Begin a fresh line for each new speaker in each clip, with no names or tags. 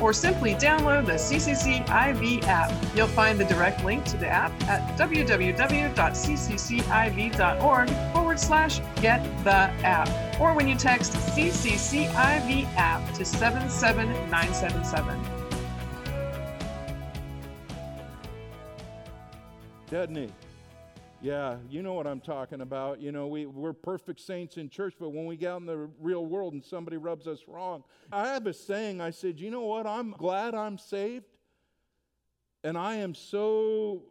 or simply download the CCCIV app. You'll find the direct link to the app at www.cccIV.org forward slash get the app, or when you text CCCIV app to 77977.
Doesn't he? Yeah, you know what I'm talking about. You know, we, we're perfect saints in church, but when we get out in the real world and somebody rubs us wrong, I have a saying. I said, you know what? I'm glad I'm saved. And I am so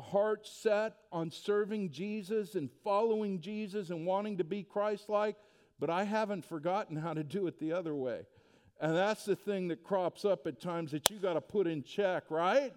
heart set on serving Jesus and following Jesus and wanting to be Christ like, but I haven't forgotten how to do it the other way. And that's the thing that crops up at times that you got to put in check, right?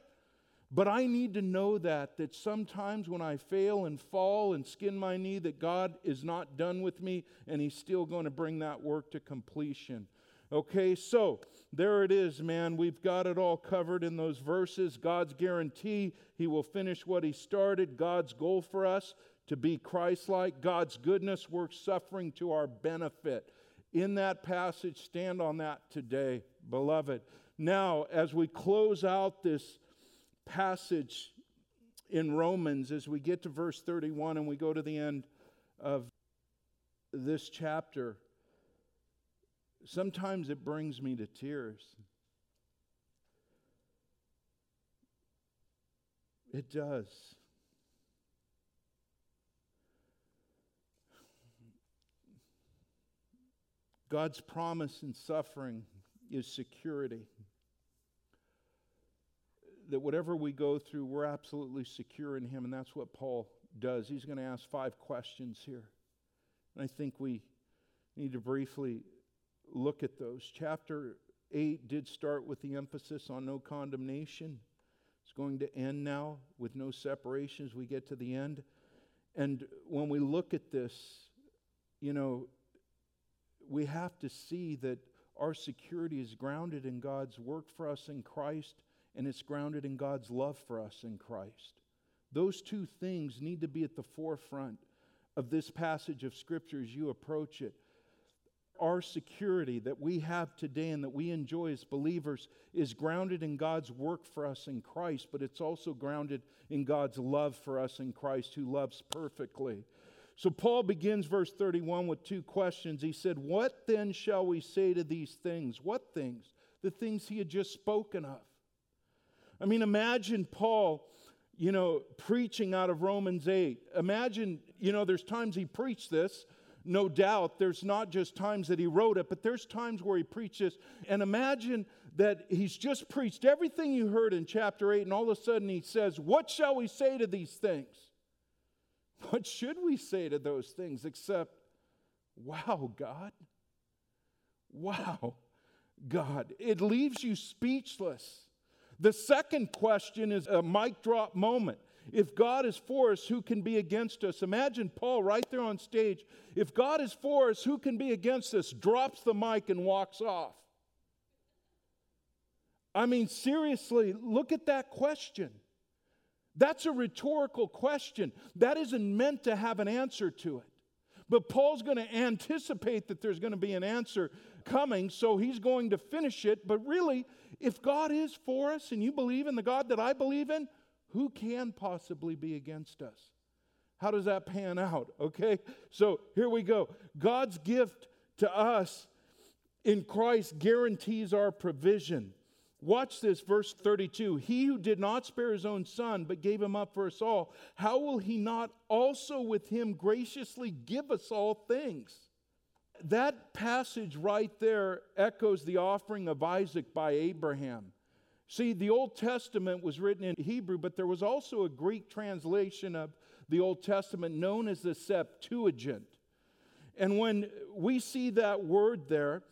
But I need to know that, that sometimes when I fail and fall and skin my knee, that God is not done with me and He's still going to bring that work to completion. Okay, so there it is, man. We've got it all covered in those verses. God's guarantee He will finish what He started, God's goal for us to be Christ like, God's goodness works suffering to our benefit. In that passage, stand on that today, beloved. Now, as we close out this passage in Romans as we get to verse 31 and we go to the end of this chapter, sometimes it brings me to tears. It does. God's promise in suffering is security that whatever we go through, we're absolutely secure in Him, and that's what Paul does. He's going to ask five questions here. And I think we need to briefly look at those. Chapter 8 did start with the emphasis on no condemnation. It's going to end now with no separation as we get to the end. And when we look at this, you know, we have to see that our security is grounded in God's work for us in Christ and it's grounded in God's love for us in Christ. Those two things need to be at the forefront of this passage of Scripture as you approach it. Our security that we have today and that we enjoy as believers is grounded in God's work for us in Christ, but it's also grounded in God's love for us in Christ, who loves perfectly. So Paul begins verse 31 with two questions. He said, What then shall we say to these things? What things? The things he had just spoken of. I mean, imagine Paul, you know, preaching out of Romans 8. Imagine, you know, there's times he preached this. No doubt there's not just times that he wrote it, but there's times where he preaches. And imagine that he's just preached everything you heard in chapter 8, and all of a sudden he says, What shall we say to these things? What should we say to those things except, Wow, God? Wow, God. It leaves you speechless. The second question is a mic drop moment. If God is for us, who can be against us? Imagine Paul right there on stage. If God is for us, who can be against us? Drops the mic and walks off. I mean, seriously, look at that question. That's a rhetorical question. That isn't meant to have an answer to it. But Paul's going to anticipate that there's going to be an answer coming, so he's going to finish it. But really, if God is for us and you believe in the God that I believe in, who can possibly be against us? How does that pan out? Okay, so here we go. God's gift to us in Christ guarantees our provision. Watch this, verse 32. He who did not spare his own son, but gave him up for us all, how will he not also with him graciously give us all things? That passage right there echoes the offering of Isaac by Abraham. See, the Old Testament was written in Hebrew, but there was also a Greek translation of the Old Testament known as the Septuagint. And when we see that word there,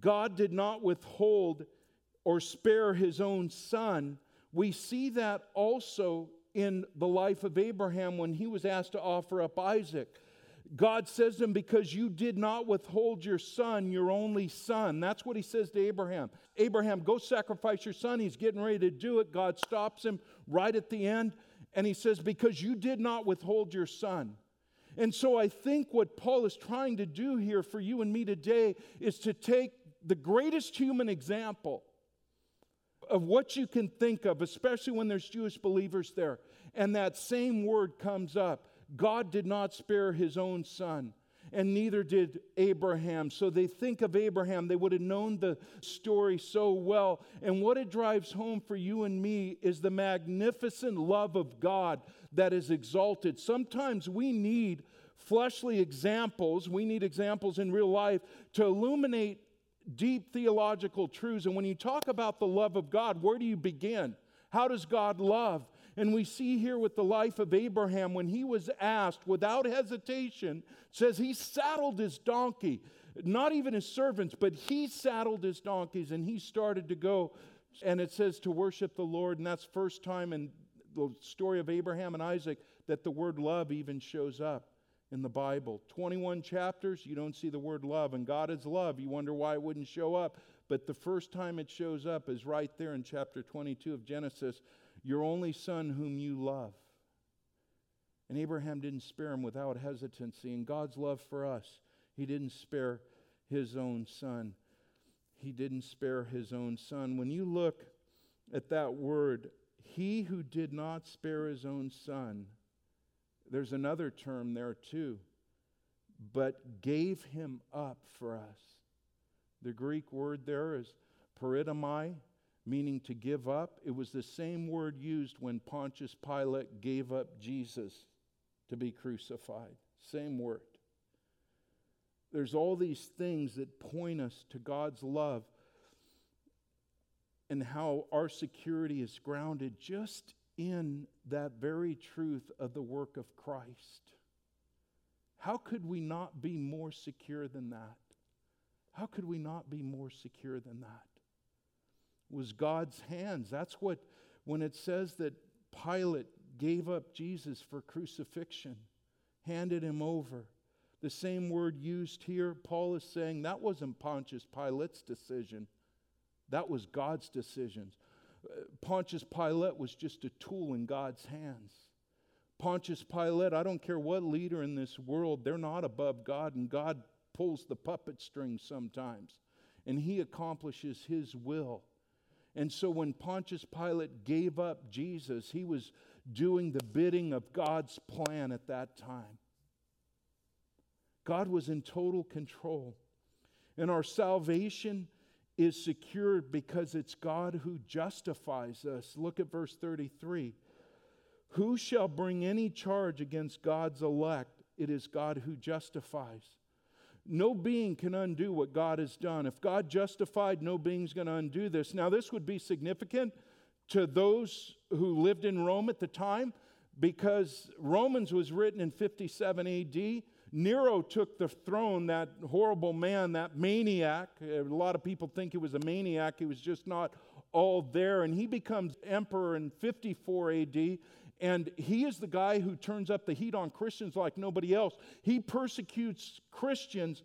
God did not withhold or spare his own son. We see that also in the life of Abraham when he was asked to offer up Isaac. God says to him, Because you did not withhold your son, your only son. That's what he says to Abraham. Abraham, go sacrifice your son. He's getting ready to do it. God stops him right at the end. And he says, Because you did not withhold your son. And so I think what Paul is trying to do here for you and me today is to take the greatest human example of what you can think of, especially when there's Jewish believers there, and that same word comes up. God did not spare his own son, and neither did Abraham. So they think of Abraham, they would have known the story so well. And what it drives home for you and me is the magnificent love of God that is exalted. Sometimes we need fleshly examples, we need examples in real life to illuminate deep theological truths. And when you talk about the love of God, where do you begin? How does God love? And we see here with the life of Abraham, when he was asked without hesitation, says he saddled his donkey, not even his servants, but he saddled his donkeys and he started to go. And it says to worship the Lord. And that's first time in the story of Abraham and Isaac that the word love even shows up in the Bible. 21 chapters, you don't see the word love, and God is love. You wonder why it wouldn't show up. But the first time it shows up is right there in chapter 22 of Genesis your only son whom you love. And Abraham didn't spare him without hesitancy. And God's love for us, he didn't spare his own son. He didn't spare his own son. When you look at that word, he who did not spare his own son, there's another term there too, but gave him up for us. The Greek word there is peritomai, meaning to give up. It was the same word used when Pontius Pilate gave up Jesus to be crucified. Same word. There's all these things that point us to God's love and how our security is grounded just in that very truth of the work of Christ. How could we not be more secure than that? How could we not be more secure than that? Was God's hands. That's what, when it says that Pilate gave up Jesus for crucifixion, handed him over. The same word used here, Paul is saying that wasn't Pontius Pilate's decision. That was God's decision. Uh, Pontius Pilate was just a tool in God's hands. Pontius Pilate, I don't care what leader in this world, they're not above God, and God pulls the puppet strings sometimes, and he accomplishes his will. And so when Pontius Pilate gave up Jesus, he was doing the bidding of God's plan at that time. God was in total control. And our salvation is secured because it's God who justifies us. Look at verse 33. Who shall bring any charge against God's elect? It is God who justifies. No being can undo what God has done. If God justified, no being's going to undo this. Now, this would be significant to those who lived in Rome at the time because Romans was written in 57 AD. Nero took the throne, that horrible man, that maniac. A lot of people think he was a maniac. He was just not all there. And he becomes emperor in 54 AD. And he is the guy who turns up the heat on Christians like nobody else. He persecutes Christians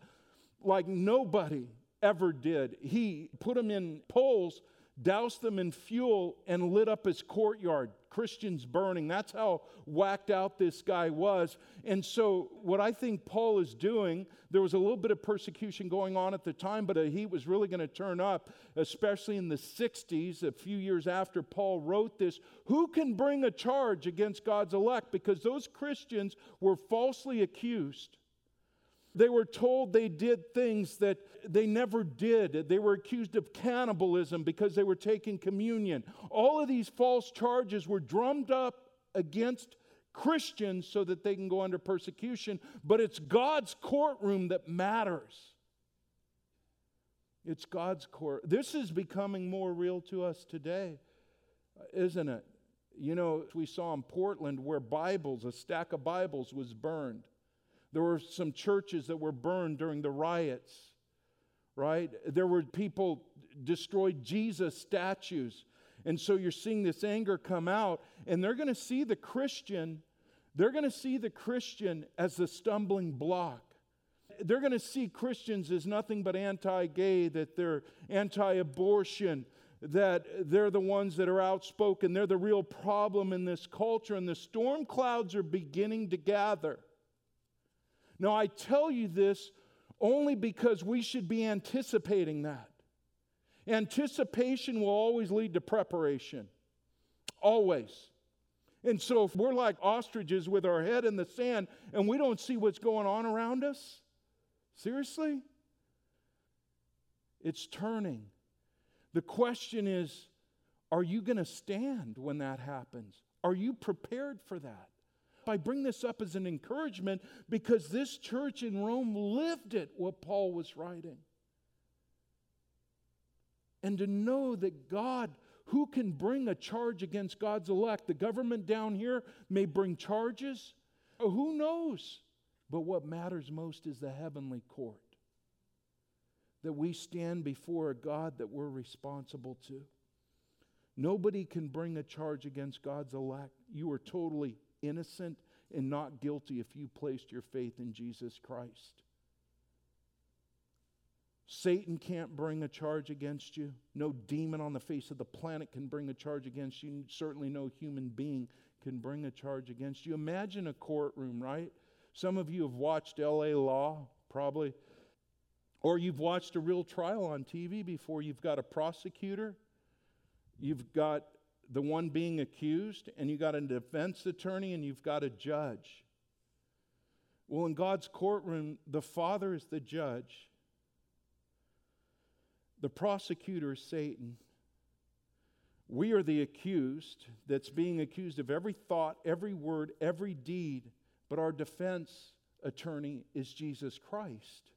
like nobody ever did. He put them in poles doused them in fuel, and lit up his courtyard. Christians burning. That's how whacked out this guy was. And so, what I think Paul is doing, there was a little bit of persecution going on at the time, but a heat was really going to turn up, especially in the 60s, a few years after Paul wrote this. Who can bring a charge against God's elect? Because those Christians were falsely accused. They were told they did things that they never did. They were accused of cannibalism because they were taking communion. All of these false charges were drummed up against Christians so that they can go under persecution, but it's God's courtroom that matters. It's God's court. This is becoming more real to us today, isn't it? You know, we saw in Portland where Bibles, a stack of Bibles, was burned. There were some churches that were burned during the riots, right? There were people destroyed Jesus statues. And so you're seeing this anger come out, and they're going to see the Christian, they're going to see the Christian as the stumbling block. They're going to see Christians as nothing but anti gay, that they're anti abortion, that they're the ones that are outspoken. They're the real problem in this culture, and the storm clouds are beginning to gather. Now, I tell you this only because we should be anticipating that. Anticipation will always lead to preparation. Always. And so if we're like ostriches with our head in the sand and we don't see what's going on around us, seriously? It's turning. The question is are you going to stand when that happens? Are you prepared for that? I bring this up as an encouragement because this church in Rome lived it, what Paul was writing and to know that God, who can bring a charge against God's elect? The government down here may bring charges. Who knows? But what matters most is the heavenly court. That we stand before a God that we're responsible to. Nobody can bring a charge against God's elect. You are totally innocent and not guilty if you placed your faith in Jesus Christ. Satan can't bring a charge against you. No demon on the face of the planet can bring a charge against you. Certainly, no human being can bring a charge against you. Imagine a courtroom, right? Some of you have watched LA Law, probably, or you've watched a real trial on TV before. You've got a prosecutor, you've got the one being accused, and you've got a defense attorney, and you've got a judge. Well, in God's courtroom, the Father is the judge the prosecutor is Satan. We are the accused that's being accused of every thought, every word, every deed, but our defense attorney is Jesus Christ.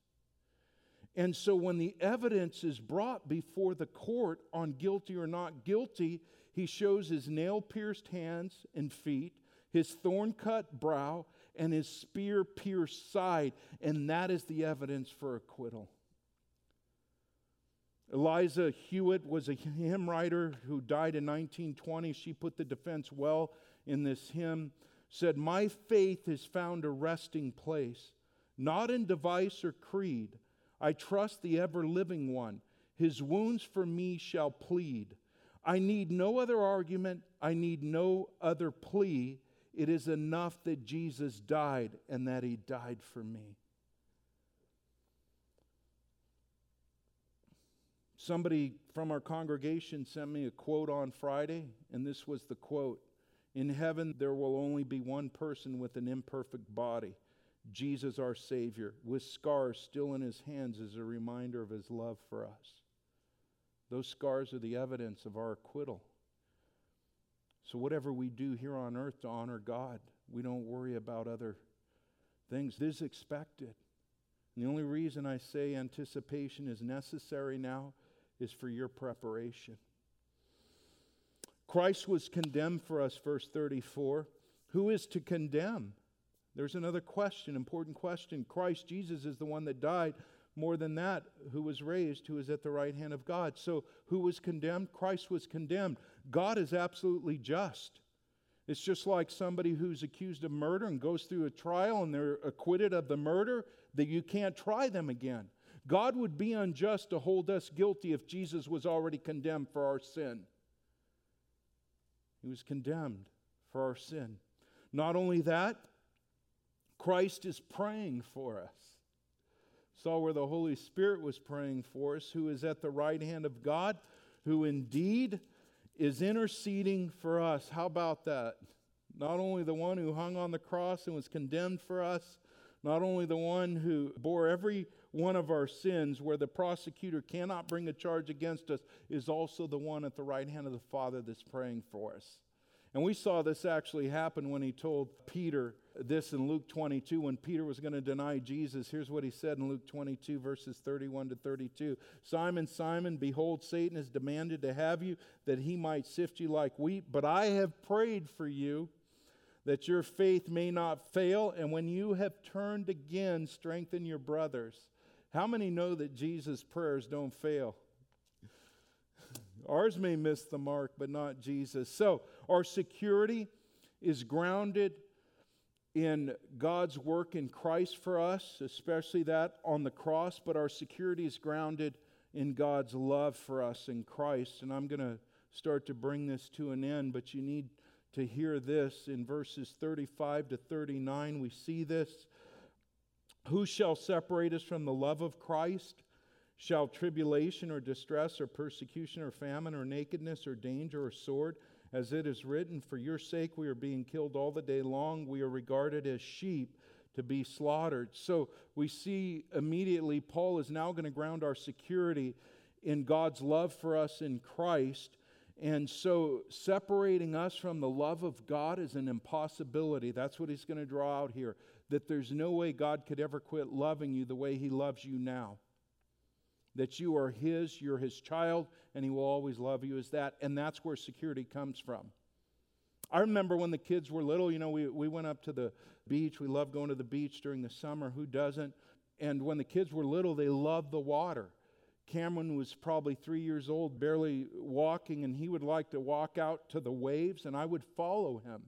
And so when the evidence is brought before the court on guilty or not guilty, he shows his nail pierced hands and feet, his thorn cut brow, and his spear pierced side. And that is the evidence for acquittal. Eliza Hewitt was a hymn writer who died in 1920. She put the defense well in this hymn. Said, My faith has found a resting place, not in device or creed. I trust the ever living one. His wounds for me shall plead. I need no other argument. I need no other plea. It is enough that Jesus died and that he died for me. Somebody from our congregation sent me a quote on Friday, and this was the quote In heaven, there will only be one person with an imperfect body Jesus, our Savior, with scars still in his hands as a reminder of his love for us. Those scars are the evidence of our acquittal. So, whatever we do here on earth to honor God, we don't worry about other things. This is expected. And the only reason I say anticipation is necessary now is for your preparation. Christ was condemned for us, verse 34. Who is to condemn? There's another question, important question. Christ Jesus is the one that died. More than that, who was raised, who is at the right hand of God. So, who was condemned? Christ was condemned. God is absolutely just. It's just like somebody who's accused of murder and goes through a trial and they're acquitted of the murder, that you can't try them again. God would be unjust to hold us guilty if Jesus was already condemned for our sin. He was condemned for our sin. Not only that, Christ is praying for us. Saw where the Holy Spirit was praying for us, who is at the right hand of God, who indeed is interceding for us. How about that? Not only the one who hung on the cross and was condemned for us, not only the one who bore every one of our sins where the prosecutor cannot bring a charge against us is also the one at the right hand of the Father that's praying for us. And we saw this actually happen when he told Peter this in Luke 22 when Peter was going to deny Jesus. Here's what he said in Luke 22, verses 31 to 32 Simon, Simon, behold, Satan has demanded to have you that he might sift you like wheat, but I have prayed for you that your faith may not fail, and when you have turned again, strengthen your brothers. How many know that Jesus' prayers don't fail? Ours may miss the mark, but not Jesus. So, our security is grounded in God's work in Christ for us, especially that on the cross, but our security is grounded in God's love for us in Christ. And I'm going to start to bring this to an end, but you need to hear this in verses 35 to 39. We see this. Who shall separate us from the love of Christ? Shall tribulation or distress or persecution or famine or nakedness or danger or sword? As it is written, For your sake we are being killed all the day long. We are regarded as sheep to be slaughtered. So we see immediately Paul is now going to ground our security in God's love for us in Christ. And so separating us from the love of God is an impossibility. That's what he's going to draw out here. That there's no way God could ever quit loving you the way he loves you now that you are His, you're His child, and He will always love you as that. And that's where security comes from. I remember when the kids were little, you know, we, we went up to the beach. We love going to the beach during the summer. Who doesn't? And when the kids were little, they loved the water. Cameron was probably three years old, barely walking, and he would like to walk out to the waves, and I would follow him.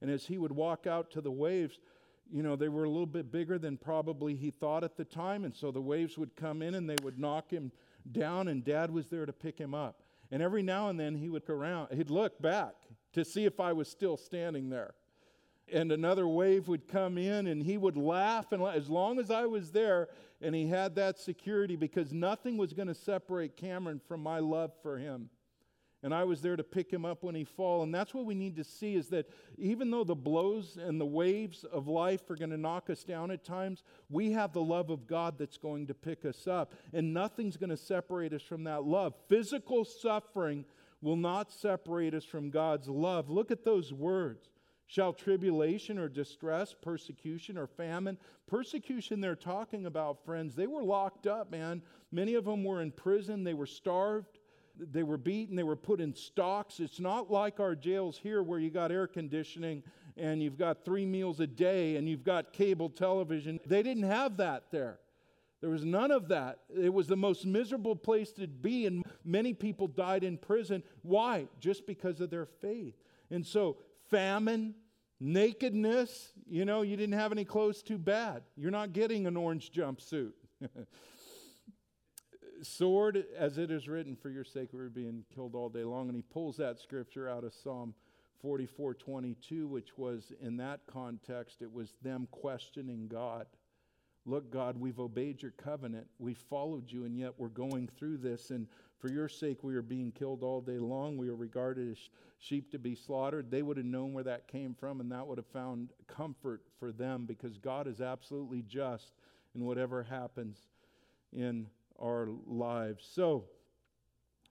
And as he would walk out to the waves, you know, they were a little bit bigger than probably he thought at the time. And so the waves would come in and they would knock him down, and dad was there to pick him up. And every now and then he would go around, he'd look back to see if I was still standing there. And another wave would come in and he would laugh and laugh, as long as I was there and he had that security because nothing was going to separate Cameron from my love for him and I was there to pick him up when he fall. And that's what we need to see is that even though the blows and the waves of life are going to knock us down at times, we have the love of God that's going to pick us up. And nothing's going to separate us from that love. Physical suffering will not separate us from God's love. Look at those words. Shall tribulation or distress, persecution or famine? Persecution they're talking about, friends, they were locked up, man. Many of them were in prison, they were starved they were beaten, they were put in stocks. It's not like our jails here where you got air conditioning and you've got three meals a day and you've got cable television. They didn't have that there. There was none of that. It was the most miserable place to be, and many people died in prison. Why? Just because of their faith. And so, famine, nakedness, you know, you didn't have any clothes too bad. You're not getting an orange jumpsuit. sword, as it is written, for your sake we're being killed all day long. And he pulls that scripture out of Psalm 44 22, which was in that context, it was them questioning God. Look, God, we've obeyed your covenant. We followed you, and yet we're going through this. And for your sake, we are being killed all day long. We are regarded as sheep to be slaughtered. They would have known where that came from, and that would have found comfort for them because God is absolutely just in whatever happens in our lives. So,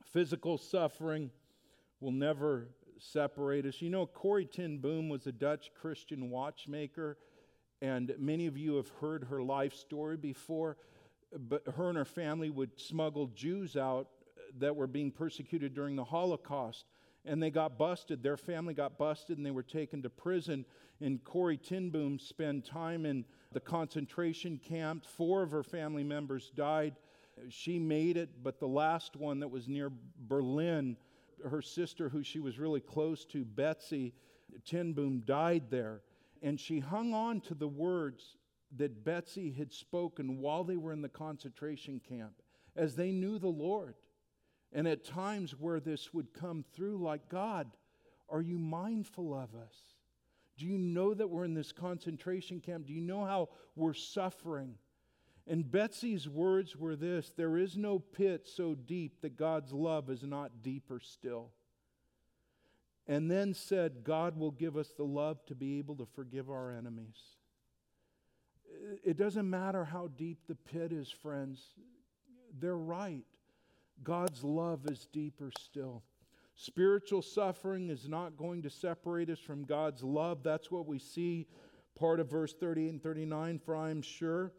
physical suffering will never separate us. You know, Corrie ten Boom was a Dutch Christian watchmaker, and many of you have heard her life story before. But her and her family would smuggle Jews out that were being persecuted during the Holocaust. And they got busted. Their family got busted and they were taken to prison. And Corrie ten Boom spent time in the concentration camp. Four of her family members died she made it, but the last one that was near Berlin, her sister, who she was really close to, Betsy ten Boom, died there. And she hung on to the words that Betsy had spoken while they were in the concentration camp, as they knew the Lord. And at times where this would come through, like, God, are you mindful of us? Do you know that we're in this concentration camp? Do you know how we're suffering? And Betsy's words were this There is no pit so deep that God's love is not deeper still. And then said, God will give us the love to be able to forgive our enemies. It doesn't matter how deep the pit is, friends. They're right. God's love is deeper still. Spiritual suffering is not going to separate us from God's love. That's what we see part of verse 38 and 39. For I am sure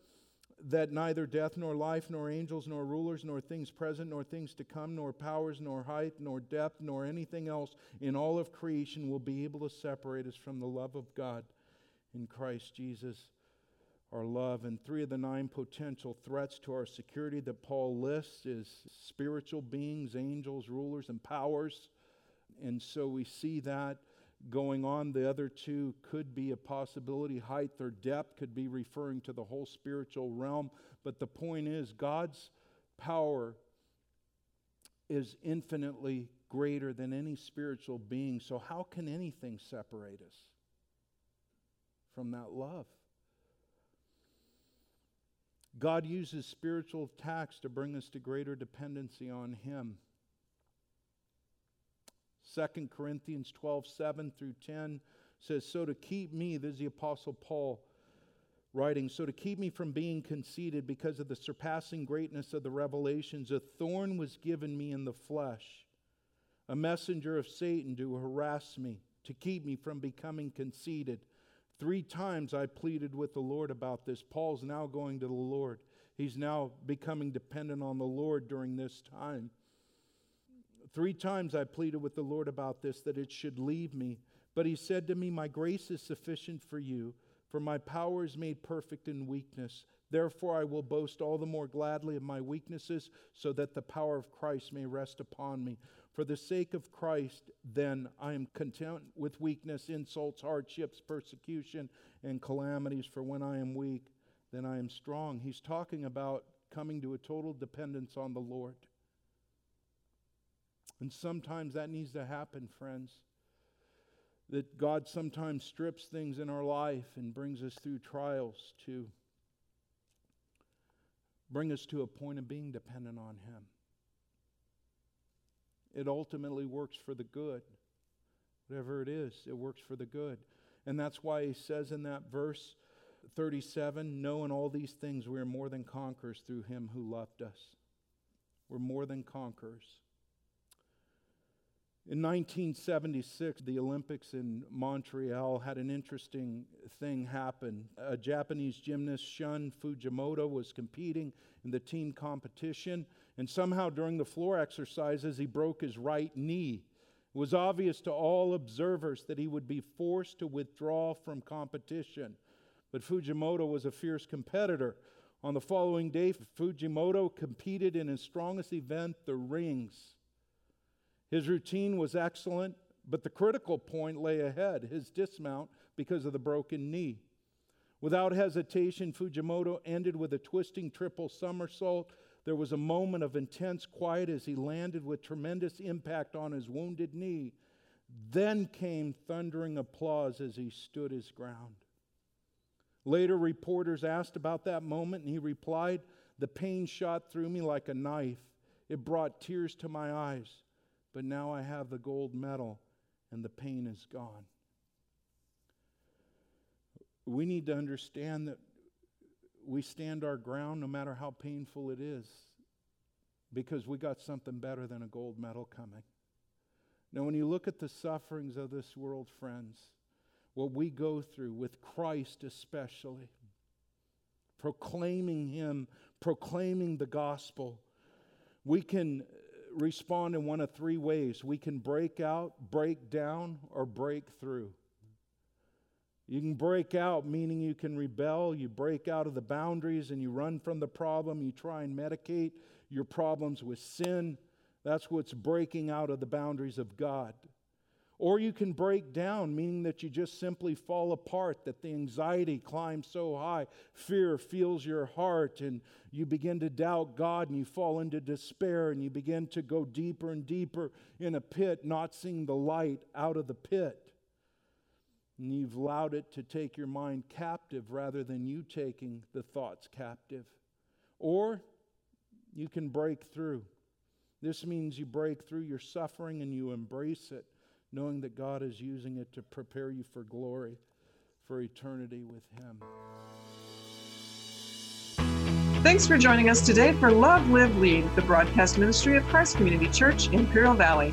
that neither death, nor life, nor angels, nor rulers, nor things present, nor things to come, nor powers, nor height, nor depth, nor anything else in all of creation will be able to separate us from the love of God in Christ Jesus our love. And three of the nine potential threats to our security that Paul lists is spiritual beings, angels, rulers, and powers. And so we see that going on. The other two could be a possibility. Height or depth could be referring to the whole spiritual realm. But the point is, God's power is infinitely greater than any spiritual being. So, how can anything separate us from that love? God uses spiritual attacks to bring us to greater dependency on Him. 2 Corinthians 12, 7 through 10 says, So to keep me, this is the Apostle Paul writing, so to keep me from being conceited because of the surpassing greatness of the revelations, a thorn was given me in the flesh, a messenger of Satan to harass me, to keep me from becoming conceited. Three times I pleaded with the Lord about this. Paul's now going to the Lord. He's now becoming dependent on the Lord during this time. Three times I pleaded with the Lord about this, that it should leave me. But he said to me, My grace is sufficient for you, for my power is made perfect in weakness. Therefore, I will boast all the more gladly of my weaknesses, so that the power of Christ may rest upon me. For the sake of Christ, then, I am content with weakness, insults, hardships, persecution, and calamities. For when I am weak, then I am strong. He's talking about coming to a total dependence on the Lord. And sometimes that needs to happen, friends. That God sometimes strips things in our life and brings us through trials to bring us to a point of being dependent on Him. It ultimately works for the good. Whatever it is, it works for the good. And that's why he says in that verse 37 knowing all these things we are more than conquerors through him who loved us. We're more than conquerors. In 1976, the Olympics in Montreal had an interesting thing happen. A Japanese gymnast, Shun Fujimoto, was competing in the team competition, and somehow during the floor exercises, he broke his right knee. It was obvious to all observers that he would be forced to withdraw from competition. But Fujimoto was a fierce competitor. On the following day, Fujimoto competed in his strongest event, the rings. His routine was excellent, but the critical point lay ahead his dismount because of the broken knee. Without hesitation, Fujimoto ended with a twisting triple somersault. There was a moment of intense quiet as he landed with tremendous impact on his wounded knee. Then came thundering applause as he stood his ground. Later, reporters asked about that moment, and he replied, The pain shot through me like a knife. It brought tears to my eyes but now I have the gold medal and the pain is gone. We need to understand that we stand our ground no matter how painful it is because we got something better than a gold medal coming. Now, when you look at the sufferings of this world, friends, what we go through with Christ especially, proclaiming Him, proclaiming the gospel, we can respond in one of three ways we can break out, break down, or break through. You can break out, meaning you can rebel, you break out of the boundaries and you run from the problem, you try and medicate your problems with sin. That's what's breaking out of the boundaries of God. Or you can break down, meaning that you just simply fall apart, that the anxiety climbs so high, fear fills your heart, and you begin to doubt God, and you fall into despair, and you begin to go deeper and deeper in a pit, not seeing the light out of the pit. And you've allowed it to take your mind captive rather than you taking the thoughts captive. Or you can break through. This means you break through your suffering and you embrace it knowing that God is using it to prepare you for glory, for eternity with Him.
Thanks for joining us today for Love, Live, Lead, the broadcast ministry of Christ Community Church, in Imperial Valley.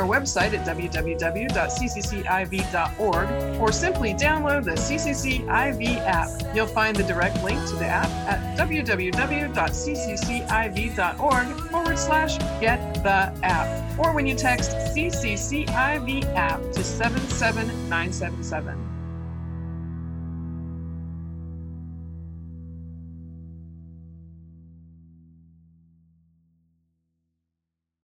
our website at www.cccIV.org, or simply download the CCCIV app. You'll find the direct link to the app at www.cccIV.org forward slash get the app, or when you text CCCIV app to 77977.